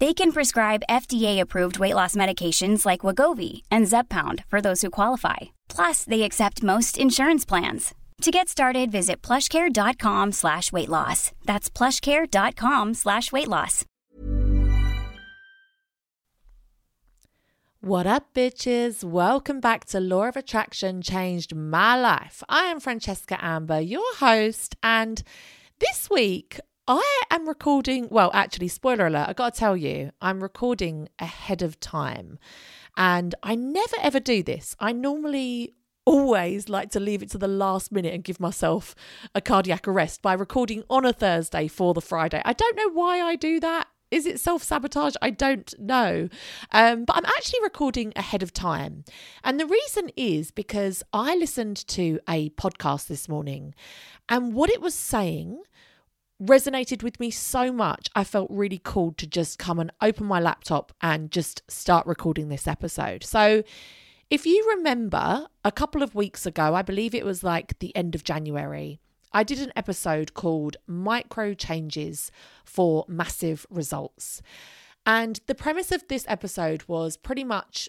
They can prescribe FDA-approved weight loss medications like Wegovy and Zepbound for those who qualify. Plus, they accept most insurance plans. To get started, visit plushcare.com slash weight loss. That's plushcare.com slash weight loss. What up, bitches? Welcome back to Law of Attraction Changed My Life. I am Francesca Amber, your host, and this week I am recording. Well, actually, spoiler alert, I gotta tell you, I'm recording ahead of time. And I never ever do this. I normally always like to leave it to the last minute and give myself a cardiac arrest by recording on a Thursday for the Friday. I don't know why I do that. Is it self sabotage? I don't know. Um, but I'm actually recording ahead of time. And the reason is because I listened to a podcast this morning, and what it was saying resonated with me so much. I felt really called to just come and open my laptop and just start recording this episode. So, if you remember a couple of weeks ago, I believe it was like the end of January, I did an episode called Micro Changes for Massive Results. And the premise of this episode was pretty much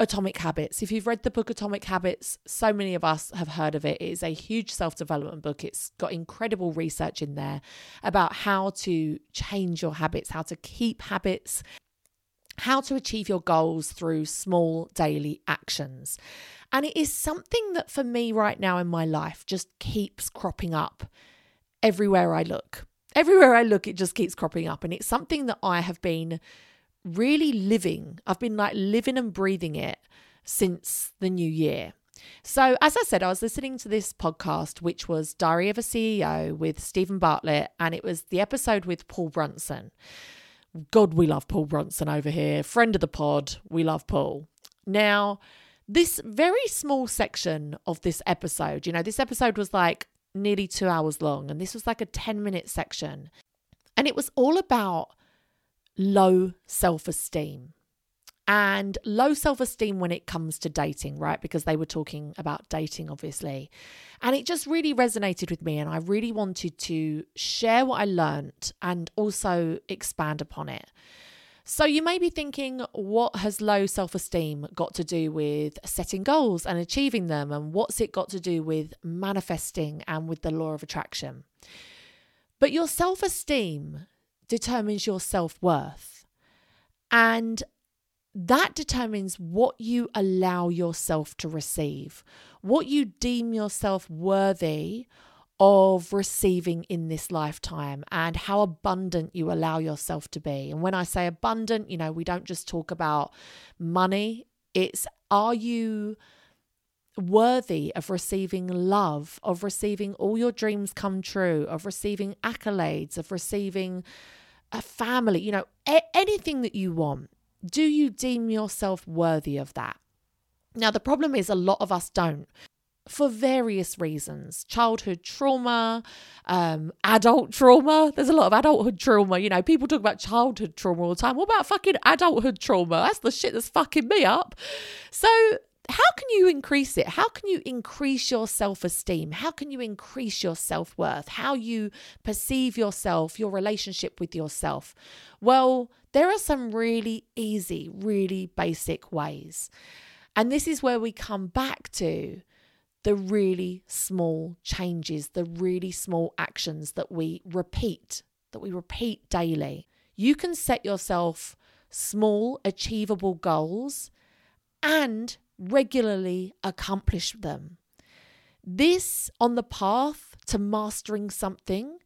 Atomic Habits. If you've read the book Atomic Habits, so many of us have heard of it. It is a huge self development book. It's got incredible research in there about how to change your habits, how to keep habits, how to achieve your goals through small daily actions. And it is something that for me right now in my life just keeps cropping up everywhere I look. Everywhere I look, it just keeps cropping up. And it's something that I have been really living. I've been like living and breathing it since the new year. So, as I said, I was listening to this podcast, which was Diary of a CEO with Steven Bartlett, and it was the episode with Paul Brunson. God, we love Paul Brunson over here. Friend of the pod, we love Paul. Now, this very small section of this episode, you know, this episode was like nearly two hours long, and this was like a 10 minute section. And it was all about low self esteem and low self esteem when it comes to dating, right? Because they were talking about dating, obviously. And it just really resonated with me. And I really wanted to share what I learned and also expand upon it. So you may be thinking, what has low self esteem got to do with setting goals and achieving them? And what's it got to do with manifesting and with the law of attraction? But your self esteem determines your self worth. And that determines what you allow yourself to receive, what you deem yourself worthy of receiving in this lifetime, and how abundant you allow yourself to be. And when I say abundant, you know, we don't just talk about money, it's are you worthy of receiving love, of receiving all your dreams come true, of receiving accolades, of receiving a family, you know, a- anything that you want do you deem yourself worthy of that? Now, the problem is a lot of us don't for various reasons childhood trauma, um, adult trauma. There's a lot of adulthood trauma. You know, people talk about childhood trauma all the time. What about fucking adulthood trauma? That's the shit that's fucking me up. So, how can you increase it? How can you increase your self esteem? How can you increase your self worth? How you perceive yourself, your relationship with yourself? Well, there are some really easy, really basic ways. And this is where we come back to the really small changes, the really small actions that we repeat, that we repeat daily. You can set yourself small, achievable goals and regularly accomplish them. This on the path to mastering something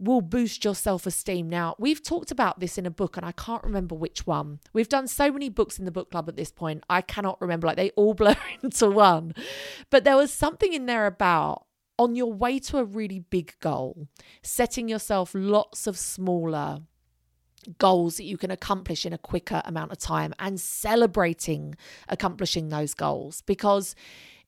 will boost your self esteem. Now, we've talked about this in a book, and I can't remember which one. We've done so many books in the book club at this point, I cannot remember. Like they all blur into one. But there was something in there about on your way to a really big goal, setting yourself lots of smaller goals that you can accomplish in a quicker amount of time and celebrating accomplishing those goals. Because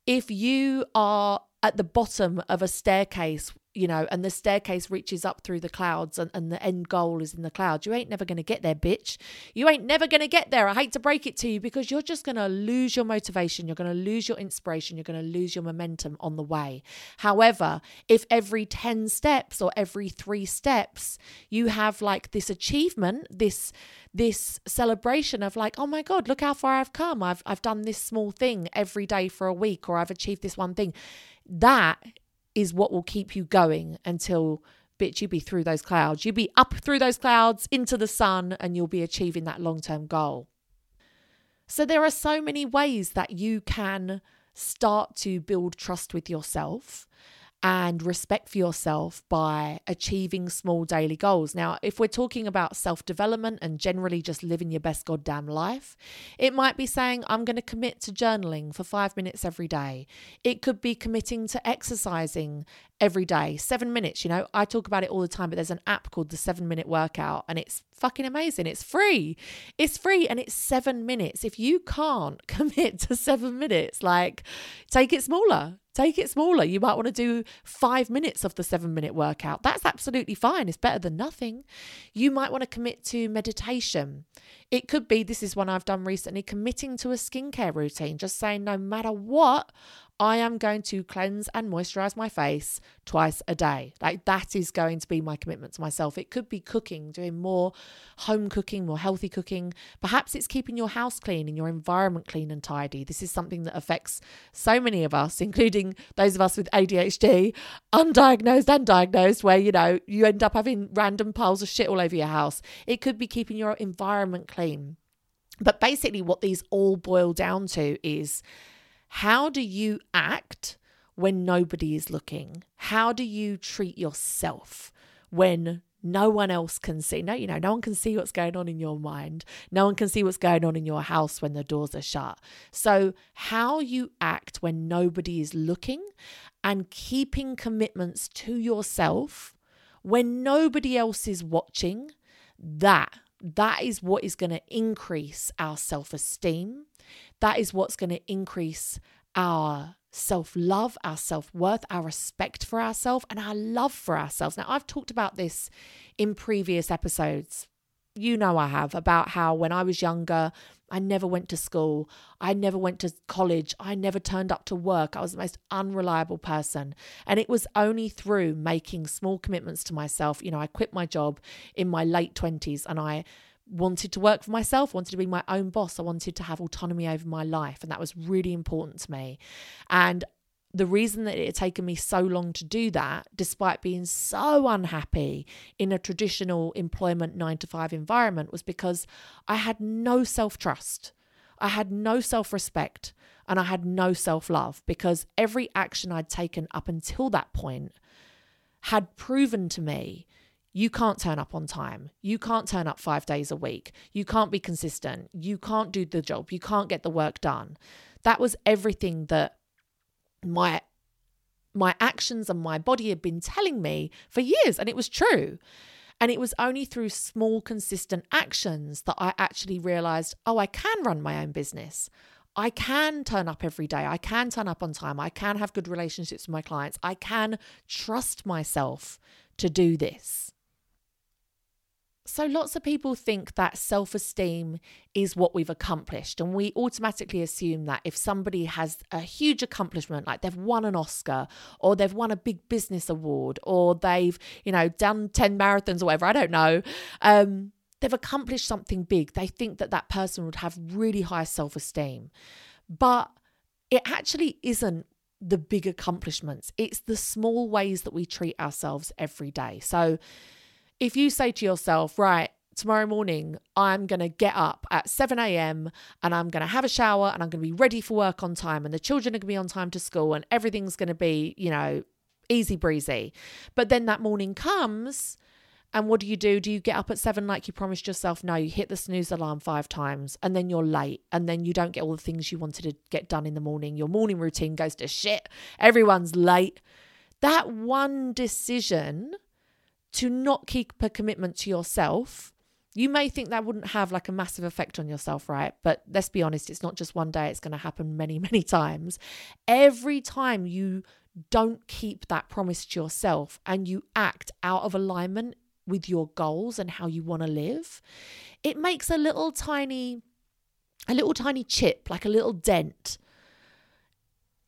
if you are at the bottom of a staircase you know, and the staircase reaches up through the clouds and, and the end goal is in the clouds. You ain't never going to get there, bitch. You ain't never going to get there. I hate to break it to you because you're just going to lose your motivation. You're going to lose your inspiration. You're going to lose your momentum on the way. However, if every 10 steps or every three steps, you have like this achievement, this, this celebration of like, oh my God, look how far I've come. I've, I've done this small thing every day for a week or I've achieved this one thing. That is what will keep you going until bitch you be through those clouds. You be up through those clouds into the sun and you'll be achieving that long-term goal. So there are so many ways that you can start to build trust with yourself and respect for yourself by achieving small daily goals. Now, if we're talking about self development and generally just living your best goddamn life, it might be saying, I'm going to commit to journaling for five minutes every day. It could be committing to exercising every day, seven minutes. You know, I talk about it all the time, but there's an app called the seven minute workout and it's fucking amazing. It's free. It's free and it's seven minutes. If you can't commit to seven minutes, like take it smaller Take it smaller. You might want to do five minutes of the seven minute workout. That's absolutely fine. It's better than nothing. You might want to commit to meditation. It could be this is one I've done recently committing to a skincare routine, just saying no matter what, I am going to cleanse and moisturize my face twice a day. Like that is going to be my commitment to myself. It could be cooking, doing more home cooking, more healthy cooking. Perhaps it's keeping your house clean and your environment clean and tidy. This is something that affects so many of us, including those of us with ADHD, undiagnosed and diagnosed, where you know you end up having random piles of shit all over your house. It could be keeping your environment clean. But basically, what these all boil down to is how do you act when nobody is looking? How do you treat yourself when no one else can see? No, you know, no one can see what's going on in your mind. No one can see what's going on in your house when the doors are shut. So, how you act when nobody is looking and keeping commitments to yourself when nobody else is watching, that that is what is going to increase our self-esteem that is what's going to increase our self love, our self worth, our respect for ourselves, and our love for ourselves. Now, I've talked about this in previous episodes. You know, I have about how when I was younger, I never went to school. I never went to college. I never turned up to work. I was the most unreliable person. And it was only through making small commitments to myself. You know, I quit my job in my late 20s and I wanted to work for myself, wanted to be my own boss. I wanted to have autonomy over my life. And that was really important to me. And the reason that it had taken me so long to do that, despite being so unhappy in a traditional employment nine to five environment, was because I had no self trust. I had no self respect and I had no self love because every action I'd taken up until that point had proven to me you can't turn up on time. You can't turn up five days a week. You can't be consistent. You can't do the job. You can't get the work done. That was everything that my my actions and my body had been telling me for years and it was true. And it was only through small consistent actions that I actually realized, oh, I can run my own business. I can turn up every day. I can turn up on time. I can have good relationships with my clients. I can trust myself to do this. So, lots of people think that self esteem is what we've accomplished. And we automatically assume that if somebody has a huge accomplishment, like they've won an Oscar or they've won a big business award or they've, you know, done 10 marathons or whatever, I don't know, um, they've accomplished something big. They think that that person would have really high self esteem. But it actually isn't the big accomplishments, it's the small ways that we treat ourselves every day. So, if you say to yourself, right, tomorrow morning, I'm going to get up at 7 a.m. and I'm going to have a shower and I'm going to be ready for work on time and the children are going to be on time to school and everything's going to be, you know, easy breezy. But then that morning comes and what do you do? Do you get up at seven like you promised yourself? No, you hit the snooze alarm five times and then you're late and then you don't get all the things you wanted to get done in the morning. Your morning routine goes to shit. Everyone's late. That one decision to not keep a commitment to yourself, you may think that wouldn't have like a massive effect on yourself, right? But let's be honest, it's not just one day, it's going to happen many, many times. Every time you don't keep that promise to yourself and you act out of alignment with your goals and how you want to live, it makes a little tiny, a little tiny chip, like a little dent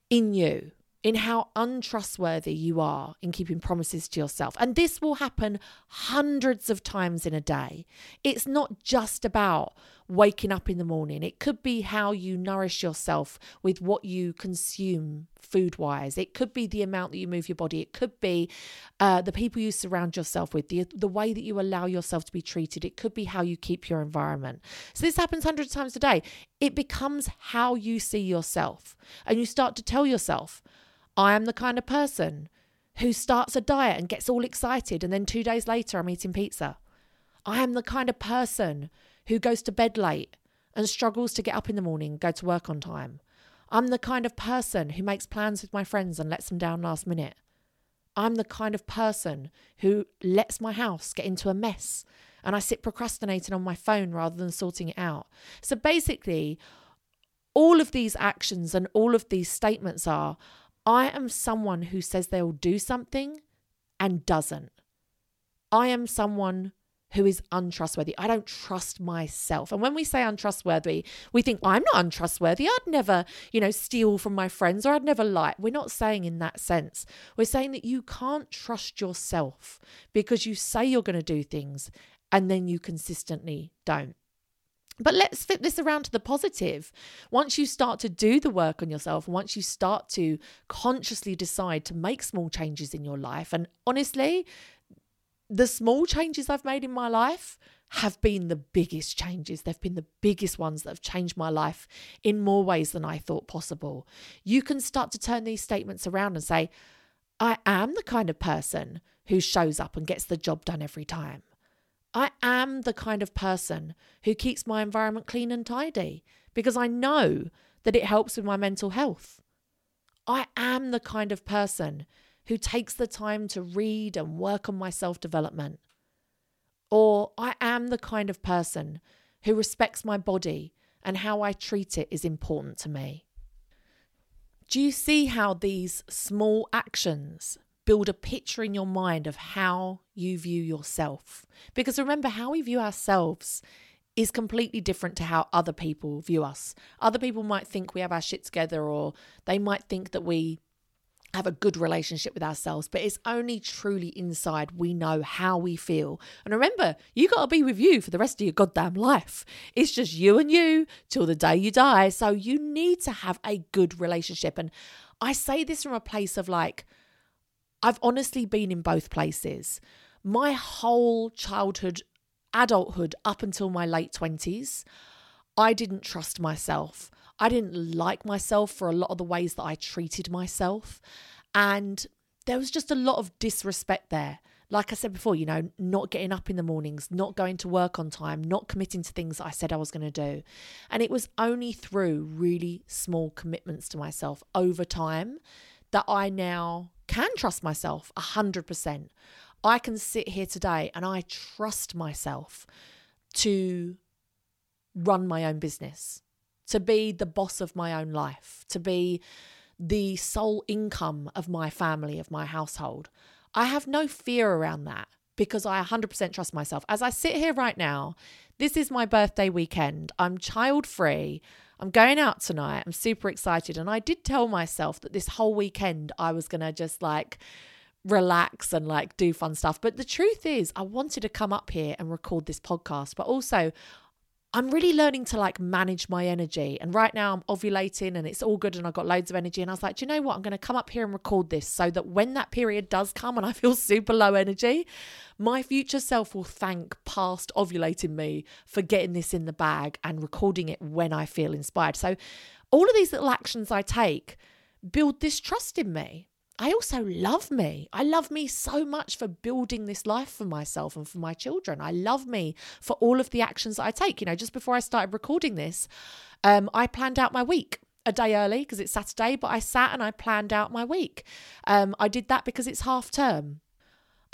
in you in how untrustworthy you are in keeping promises to yourself. And this will happen hundreds of times in a day. It's not just about waking up in the morning, it could be how you nourish yourself with what you consume food wise. It could be the amount that you move your body. It could be uh, the people you surround yourself with, the, the way that you allow yourself to be treated. It could be how you keep your environment. So this happens hundreds of times a day. It becomes how you see yourself. And you start to tell yourself, I am the kind of person who starts a diet and gets all excited, and then two days later, I'm eating pizza. I am the kind of person who goes to bed late and struggles to get up in the morning go to work on time. I'm the kind of person who makes plans with my friends and lets them down last minute. I'm the kind of person who lets my house get into a mess and I sit procrastinating on my phone rather than sorting it out. So basically, all of these actions and all of these statements are I am someone who says they'll do something and doesn't. I am someone who is untrustworthy. I don't trust myself. And when we say untrustworthy, we think I'm not untrustworthy. I'd never, you know, steal from my friends or I'd never lie. We're not saying in that sense. We're saying that you can't trust yourself because you say you're going to do things and then you consistently don't. But let's flip this around to the positive. Once you start to do the work on yourself, once you start to consciously decide to make small changes in your life, and honestly, the small changes I've made in my life have been the biggest changes. They've been the biggest ones that have changed my life in more ways than I thought possible. You can start to turn these statements around and say, I am the kind of person who shows up and gets the job done every time. I am the kind of person who keeps my environment clean and tidy because I know that it helps with my mental health. I am the kind of person who takes the time to read and work on my self development. Or I am the kind of person who respects my body and how I treat it is important to me. Do you see how these small actions build a picture in your mind of how you view yourself. Because remember, how we view ourselves is completely different to how other people view us. Other people might think we have our shit together, or they might think that we have a good relationship with ourselves, but it's only truly inside we know how we feel. And remember, you got to be with you for the rest of your goddamn life. It's just you and you till the day you die. So you need to have a good relationship. And I say this from a place of like, I've honestly been in both places. My whole childhood, adulthood, up until my late 20s, I didn't trust myself. I didn't like myself for a lot of the ways that I treated myself. And there was just a lot of disrespect there. Like I said before, you know, not getting up in the mornings, not going to work on time, not committing to things I said I was going to do. And it was only through really small commitments to myself over time that I now can trust myself 100%. I can sit here today and I trust myself to run my own business, to be the boss of my own life, to be the sole income of my family, of my household. I have no fear around that because I 100% trust myself. As I sit here right now, this is my birthday weekend. I'm child free. I'm going out tonight. I'm super excited. And I did tell myself that this whole weekend I was going to just like relax and like do fun stuff. But the truth is, I wanted to come up here and record this podcast, but also I'm really learning to like manage my energy. And right now I'm ovulating and it's all good and I've got loads of energy. And I was like, do you know what? I'm going to come up here and record this so that when that period does come and I feel super low energy, my future self will thank past ovulating me for getting this in the bag and recording it when I feel inspired. So all of these little actions I take build this trust in me. I also love me. I love me so much for building this life for myself and for my children. I love me for all of the actions that I take. You know, just before I started recording this, um, I planned out my week a day early because it's Saturday, but I sat and I planned out my week. Um, I did that because it's half term.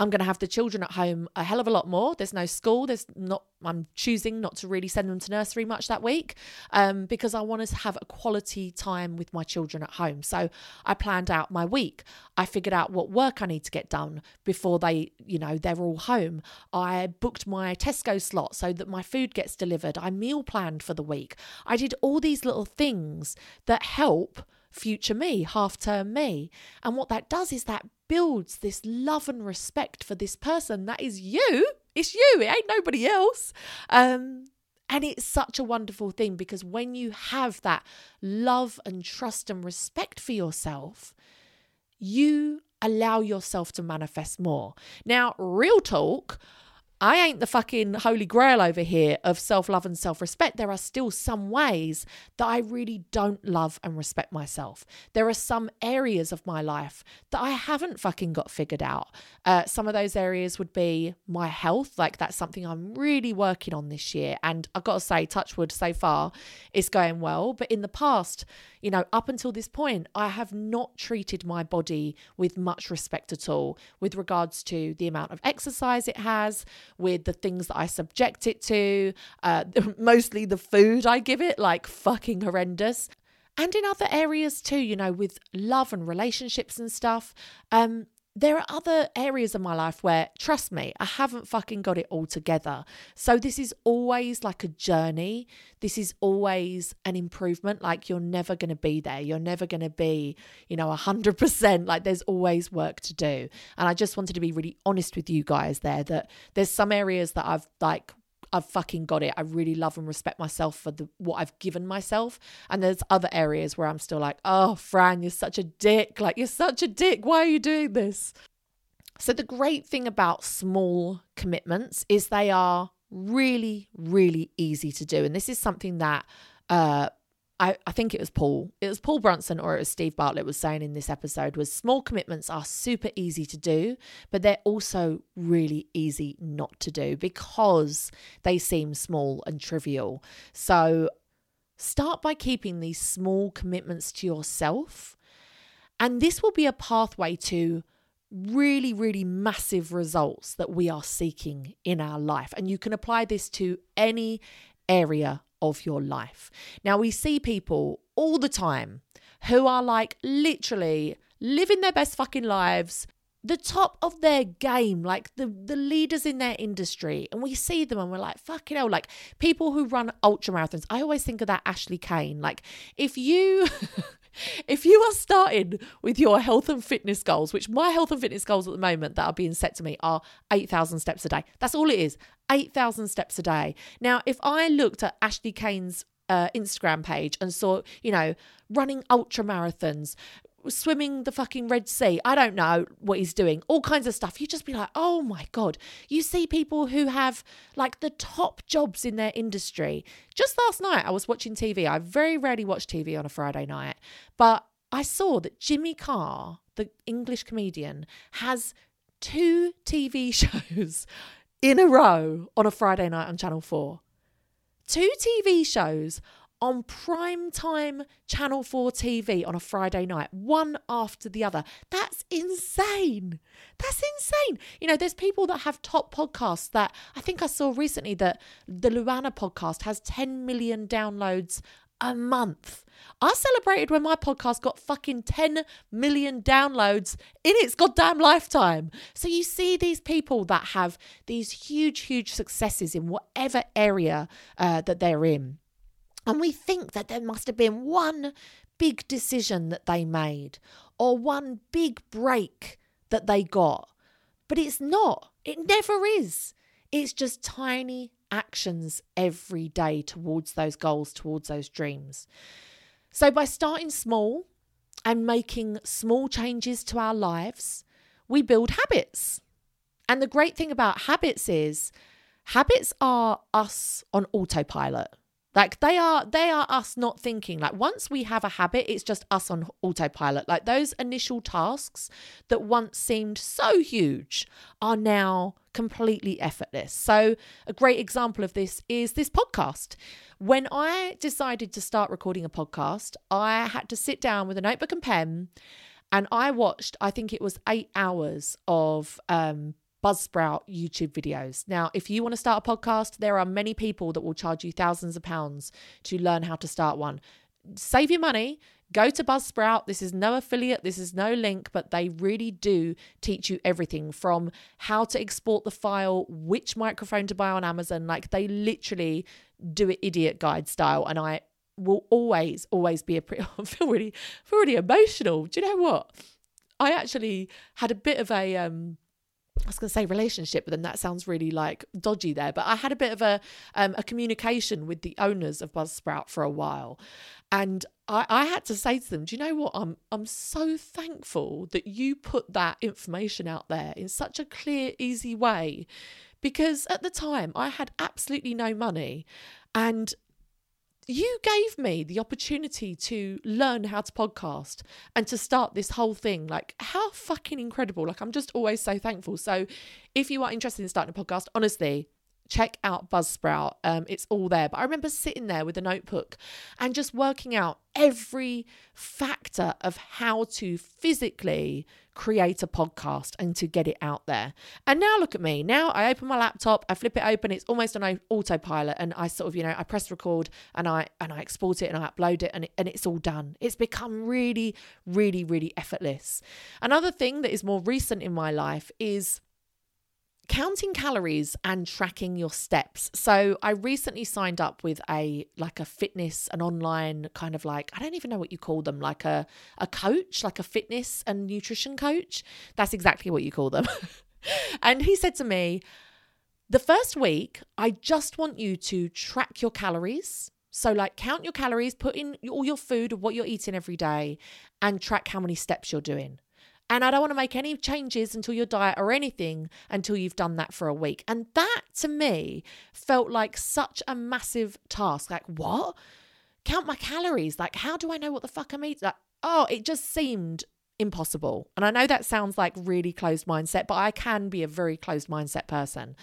I'm going to have the children at home a hell of a lot more. There's no school. There's not. I'm choosing not to really send them to nursery much that week um, because I want to have a quality time with my children at home. So I planned out my week. I figured out what work I need to get done before they, you know, they're all home. I booked my Tesco slot so that my food gets delivered. I meal planned for the week. I did all these little things that help future me, half term me. And what that does is that builds this love and respect for this person that is you. It's you, it ain't nobody else. Um, and it's such a wonderful thing because when you have that love and trust and respect for yourself, you allow yourself to manifest more. Now, real talk, I ain't the fucking holy grail over here of self love and self respect. There are still some ways that I really don't love and respect myself. There are some areas of my life that I haven't fucking got figured out. Uh, some of those areas would be my health. Like that's something I'm really working on this year. And I've got to say, Touchwood so far is going well. But in the past, you know, up until this point, I have not treated my body with much respect at all with regards to the amount of exercise it has, with the things that I subject it to, uh, mostly the food I give it, like fucking horrendous. And in other areas too, you know, with love and relationships and stuff. Um, there are other areas of my life where, trust me, I haven't fucking got it all together. So this is always like a journey. This is always an improvement. Like you're never going to be there. You're never going to be, you know, 100%. Like there's always work to do. And I just wanted to be really honest with you guys there that there's some areas that I've like I've fucking got it. I really love and respect myself for the what I've given myself. And there's other areas where I'm still like, oh, Fran, you're such a dick. Like, you're such a dick. Why are you doing this? So, the great thing about small commitments is they are really, really easy to do. And this is something that uh, I, I think it was Paul, it was Paul Brunson or it was Steve Bartlett was saying in this episode was small commitments are super easy to do, but they're also really easy not to do because they seem small and trivial. So start by keeping these small commitments to yourself. And this will be a pathway to really, really massive results that we are seeking in our life. And you can apply this to any area of your life. Now, we see people all the time who are like literally living their best fucking lives, the top of their game, like the, the leaders in their industry. And we see them and we're like, fucking hell, like people who run ultra marathons. I always think of that Ashley Kane. Like, if you. if you are starting with your health and fitness goals, which my health and fitness goals at the moment that are being set to me are 8,000 steps a day. That's all it is 8,000 steps a day. Now, if I looked at Ashley Kane's uh, Instagram page and saw, you know, running ultra marathons, swimming the fucking Red Sea. I don't know what he's doing. All kinds of stuff. You just be like, oh my God. You see people who have like the top jobs in their industry. Just last night, I was watching TV. I very rarely watch TV on a Friday night, but I saw that Jimmy Carr, the English comedian, has two TV shows in a row on a Friday night on Channel 4. Two TV shows on prime time Channel 4 TV on a Friday night, one after the other. That's insane. That's insane. You know, there's people that have top podcasts that I think I saw recently that the Luana podcast has 10 million downloads a month. I celebrated when my podcast got fucking 10 million downloads in its goddamn lifetime. So you see these people that have these huge, huge successes in whatever area uh, that they're in. And we think that there must have been one big decision that they made or one big break that they got. But it's not. It never is. It's just tiny actions every day towards those goals, towards those dreams. So, by starting small and making small changes to our lives, we build habits. And the great thing about habits is habits are us on autopilot. Like they are they are us not thinking. Like once we have a habit, it's just us on autopilot. Like those initial tasks that once seemed so huge are now completely effortless. So a great example of this is this podcast. When I decided to start recording a podcast, I had to sit down with a notebook and pen and I watched I think it was 8 hours of um Buzzsprout YouTube videos. Now, if you want to start a podcast, there are many people that will charge you thousands of pounds to learn how to start one. Save your money, go to Buzzsprout. This is no affiliate, this is no link, but they really do teach you everything from how to export the file, which microphone to buy on Amazon. Like they literally do it idiot guide style. And I will always, always be a pretty, I feel really, feel really emotional. Do you know what? I actually had a bit of a, um, I was going to say relationship, but then that sounds really like dodgy there. But I had a bit of a um, a communication with the owners of Buzzsprout for a while, and I, I had to say to them, "Do you know what? I'm I'm so thankful that you put that information out there in such a clear, easy way." Because at the time I had absolutely no money and you gave me the opportunity to learn how to podcast and to start this whole thing. Like, how fucking incredible. Like, I'm just always so thankful. So, if you are interested in starting a podcast, honestly, check out Buzzsprout. Um, it's all there. But I remember sitting there with a notebook and just working out every factor of how to physically create a podcast and to get it out there. And now look at me. Now I open my laptop, I flip it open, it's almost on autopilot, and I sort of, you know, I press record and I and I export it and I upload it and, it, and it's all done. It's become really, really, really effortless. Another thing that is more recent in my life is counting calories and tracking your steps. So I recently signed up with a like a fitness an online kind of like I don't even know what you call them like a a coach like a fitness and nutrition coach. That's exactly what you call them. and he said to me, "The first week, I just want you to track your calories." So, like, count your calories, put in all your food what you're eating every day, and track how many steps you're doing. And I don't want to make any changes until your diet or anything until you've done that for a week. And that to me felt like such a massive task. Like, what? Count my calories. Like, how do I know what the fuck I'm eating? Like, oh, it just seemed impossible. And I know that sounds like really closed mindset, but I can be a very closed mindset person.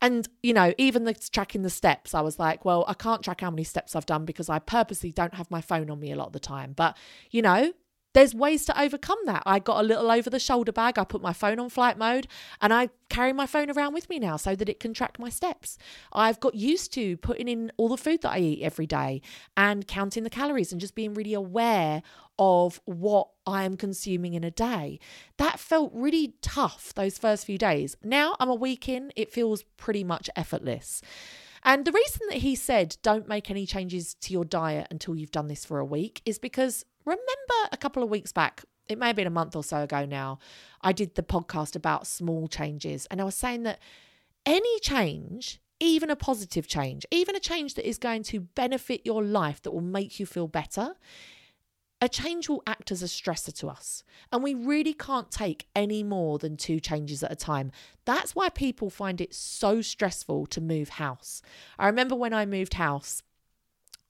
And, you know, even the tracking the steps, I was like, well, I can't track how many steps I've done because I purposely don't have my phone on me a lot of the time. But, you know, there's ways to overcome that. I got a little over the shoulder bag. I put my phone on flight mode and I carry my phone around with me now so that it can track my steps. I've got used to putting in all the food that I eat every day and counting the calories and just being really aware of what I am consuming in a day. That felt really tough those first few days. Now I'm a week in, it feels pretty much effortless. And the reason that he said don't make any changes to your diet until you've done this for a week is because remember a couple of weeks back, it may have been a month or so ago now, I did the podcast about small changes. And I was saying that any change, even a positive change, even a change that is going to benefit your life, that will make you feel better, a change will act as a stressor to us. And we really can't take any more than two changes at a time. That's why people find it so stressful to move house. I remember when I moved house,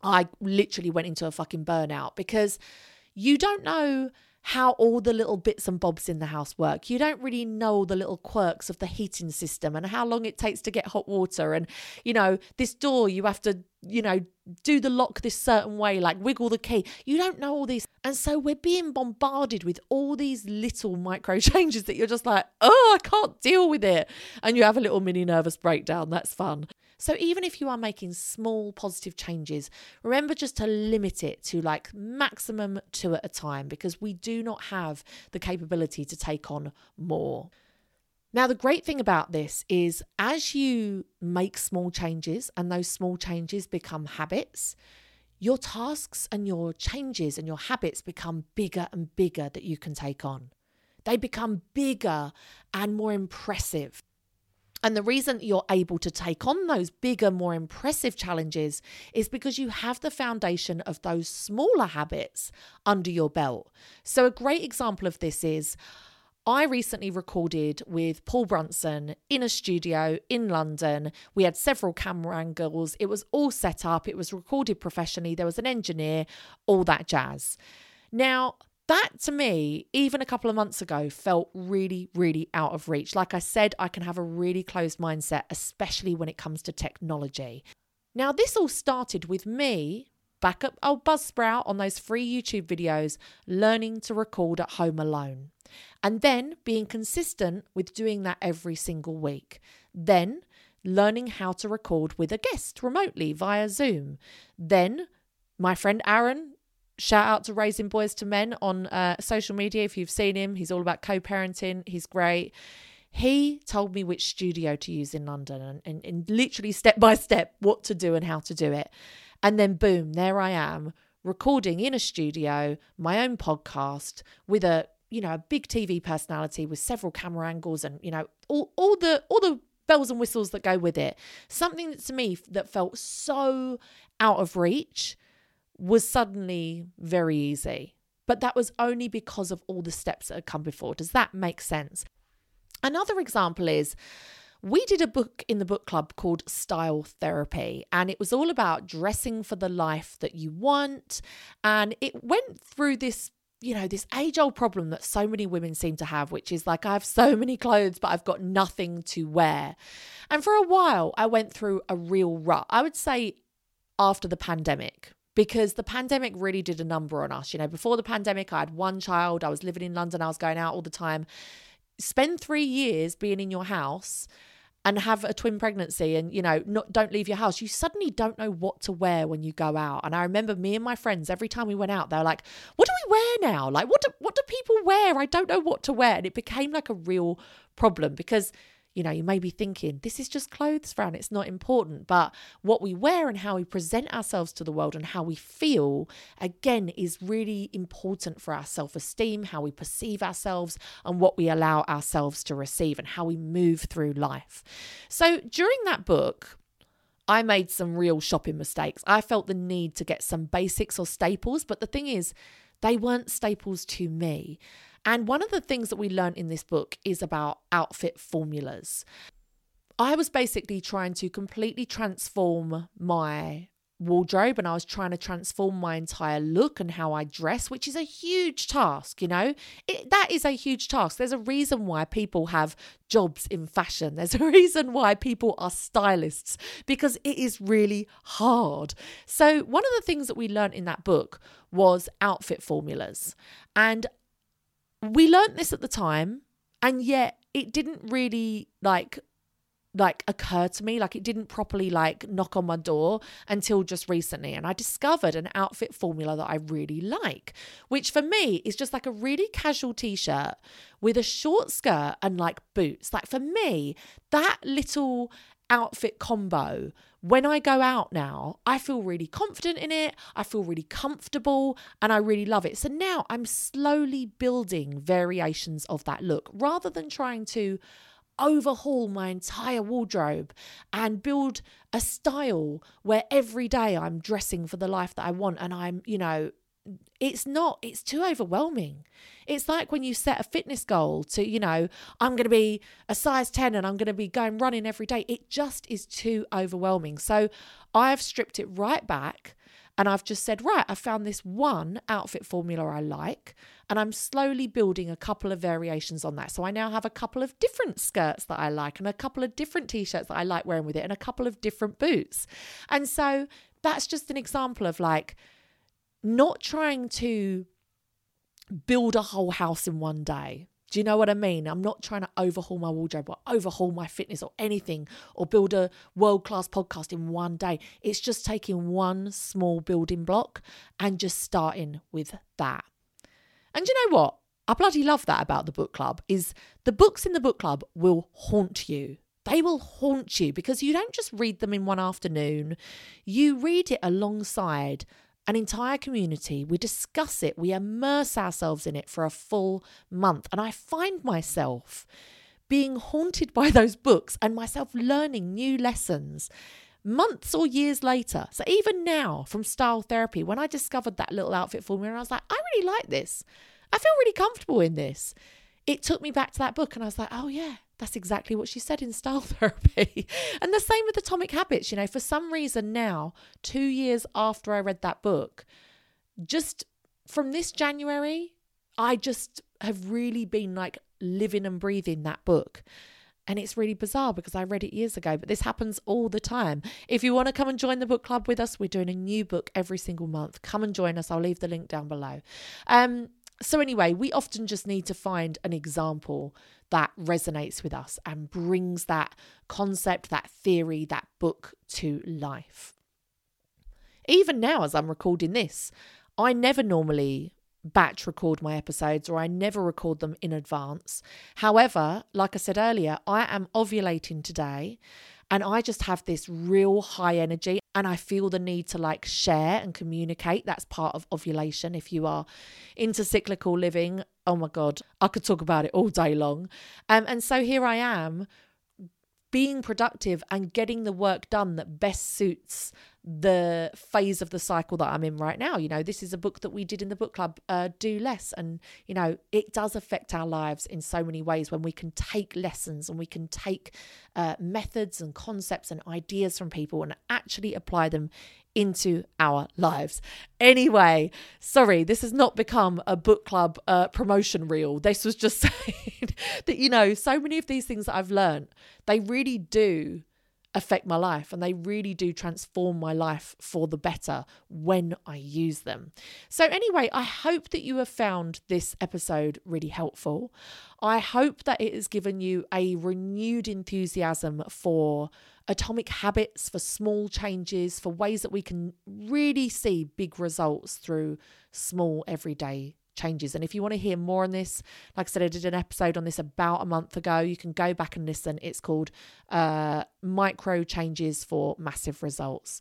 I literally went into a fucking burnout because you don't know how all the little bits and bobs in the house work. You don't really know the little quirks of the heating system and how long it takes to get hot water. And, you know, this door, you have to, you know, do the lock this certain way, like wiggle the key. You don't know all these. And so we're being bombarded with all these little micro changes that you're just like, oh, I can't deal with it. And you have a little mini nervous breakdown. That's fun. So even if you are making small positive changes, remember just to limit it to like maximum two at a time because we do not have the capability to take on more. Now, the great thing about this is as you make small changes and those small changes become habits, your tasks and your changes and your habits become bigger and bigger that you can take on. They become bigger and more impressive. And the reason you're able to take on those bigger, more impressive challenges is because you have the foundation of those smaller habits under your belt. So, a great example of this is I recently recorded with Paul Brunson in a studio in London. We had several camera angles. It was all set up, it was recorded professionally. There was an engineer, all that jazz. Now, that to me, even a couple of months ago, felt really, really out of reach. Like I said, I can have a really closed mindset, especially when it comes to technology. Now, this all started with me back up old Buzzsprout on those free YouTube videos, learning to record at home alone. And then being consistent with doing that every single week. Then learning how to record with a guest remotely via Zoom. Then my friend Aaron, shout out to Raising Boys to Men on uh, social media if you've seen him. He's all about co parenting, he's great. He told me which studio to use in London and, and, and literally step by step what to do and how to do it. And then, boom, there I am recording in a studio my own podcast with a you know a big TV personality with several camera angles and you know all all the all the bells and whistles that go with it. Something that to me that felt so out of reach was suddenly very easy. But that was only because of all the steps that had come before. Does that make sense? Another example is we did a book in the book club called Style Therapy, and it was all about dressing for the life that you want. And it went through this you know, this age old problem that so many women seem to have, which is like, I have so many clothes, but I've got nothing to wear. And for a while, I went through a real rut. I would say after the pandemic, because the pandemic really did a number on us. You know, before the pandemic, I had one child, I was living in London, I was going out all the time. Spend three years being in your house and have a twin pregnancy and you know not don't leave your house. You suddenly don't know what to wear when you go out. And i remember me and my friends every time we went out they were like what do we wear now? Like what do, what do people wear? I don't know what to wear. And it became like a real problem because you know, you may be thinking, this is just clothes, Fran, it's not important. But what we wear and how we present ourselves to the world and how we feel, again, is really important for our self esteem, how we perceive ourselves, and what we allow ourselves to receive, and how we move through life. So during that book, I made some real shopping mistakes. I felt the need to get some basics or staples, but the thing is, they weren't staples to me. And one of the things that we learned in this book is about outfit formulas. I was basically trying to completely transform my wardrobe and I was trying to transform my entire look and how I dress, which is a huge task, you know? It, that is a huge task. There's a reason why people have jobs in fashion. There's a reason why people are stylists because it is really hard. So, one of the things that we learned in that book was outfit formulas. And we learnt this at the time and yet it didn't really like like occur to me. Like it didn't properly like knock on my door until just recently and i discovered an outfit formula that i really like which for me is just like a really casual t-shirt with a short skirt and like boots. Like for me that little outfit combo when I go out now, I feel really confident in it. I feel really comfortable and I really love it. So now I'm slowly building variations of that look rather than trying to overhaul my entire wardrobe and build a style where every day I'm dressing for the life that I want and I'm, you know, it's not it's too overwhelming. It's like when you set a fitness goal to you know i'm going to be a size 10 and i'm going to be going running every day. It just is too overwhelming. So i've stripped it right back and i've just said right i found this one outfit formula i like and i'm slowly building a couple of variations on that. So i now have a couple of different skirts that i like and a couple of different t-shirts that i like wearing with it and a couple of different boots. And so that's just an example of like not trying to build a whole house in one day Do you know what I mean? I'm not trying to overhaul my wardrobe or overhaul my fitness or anything or build a world class podcast in one day. It's just taking one small building block and just starting with that. And you know what? I bloody love that about the book club is the books in the book club will haunt you. They will haunt you because you don't just read them in one afternoon. You read it alongside an entire community. We discuss it, we immerse ourselves in it for a full month. And I find myself being haunted by those books and myself learning new lessons months or years later. So even now from style therapy, when I discovered that little outfit for me, and I was like, I really like this. I feel really comfortable in this. It took me back to that book and I was like, oh yeah, that's exactly what she said in style therapy. and the same with Atomic Habits, you know, for some reason now, 2 years after I read that book, just from this January, I just have really been like living and breathing that book. And it's really bizarre because I read it years ago, but this happens all the time. If you want to come and join the book club with us, we're doing a new book every single month. Come and join us. I'll leave the link down below. Um, so, anyway, we often just need to find an example that resonates with us and brings that concept, that theory, that book to life. Even now, as I'm recording this, I never normally batch record my episodes or I never record them in advance. However, like I said earlier, I am ovulating today and I just have this real high energy and I feel the need to like share and communicate. That's part of ovulation. If you are into cyclical living, oh my God, I could talk about it all day long. Um, and so here I am being productive and getting the work done that best suits the phase of the cycle that I'm in right now. You know, this is a book that we did in the book club, uh, Do Less. And, you know, it does affect our lives in so many ways when we can take lessons and we can take uh, methods and concepts and ideas from people and actually apply them into our lives. Anyway, sorry, this has not become a book club uh, promotion reel. This was just saying that, you know, so many of these things that I've learned, they really do affect my life and they really do transform my life for the better when I use them. So, anyway, I hope that you have found this episode really helpful. I hope that it has given you a renewed enthusiasm for atomic habits, for small changes, for ways that we can really see big results through small everyday changes. And if you want to hear more on this, like I said, I did an episode on this about a month ago. You can go back and listen. It's called uh, Micro Changes for Massive Results.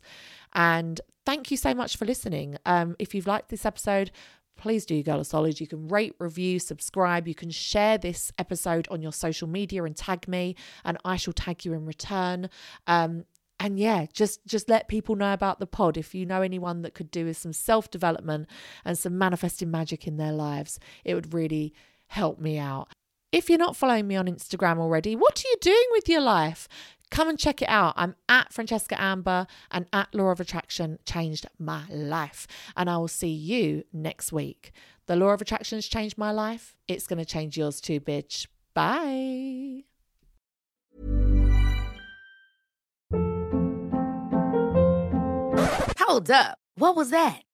And thank you so much for listening. Um, if you've liked this episode, please do Girl to Solid. You can rate, review, subscribe. You can share this episode on your social media and tag me, and I shall tag you in return. Um, and yeah just just let people know about the pod if you know anyone that could do with some self development and some manifesting magic in their lives it would really help me out if you're not following me on instagram already what are you doing with your life come and check it out. I'm at francesca amber and at law of attraction changed my life. And i will see you next week. The law of attraction has changed my life. It's going to change yours too bitch. Bye. Hold up. What was that?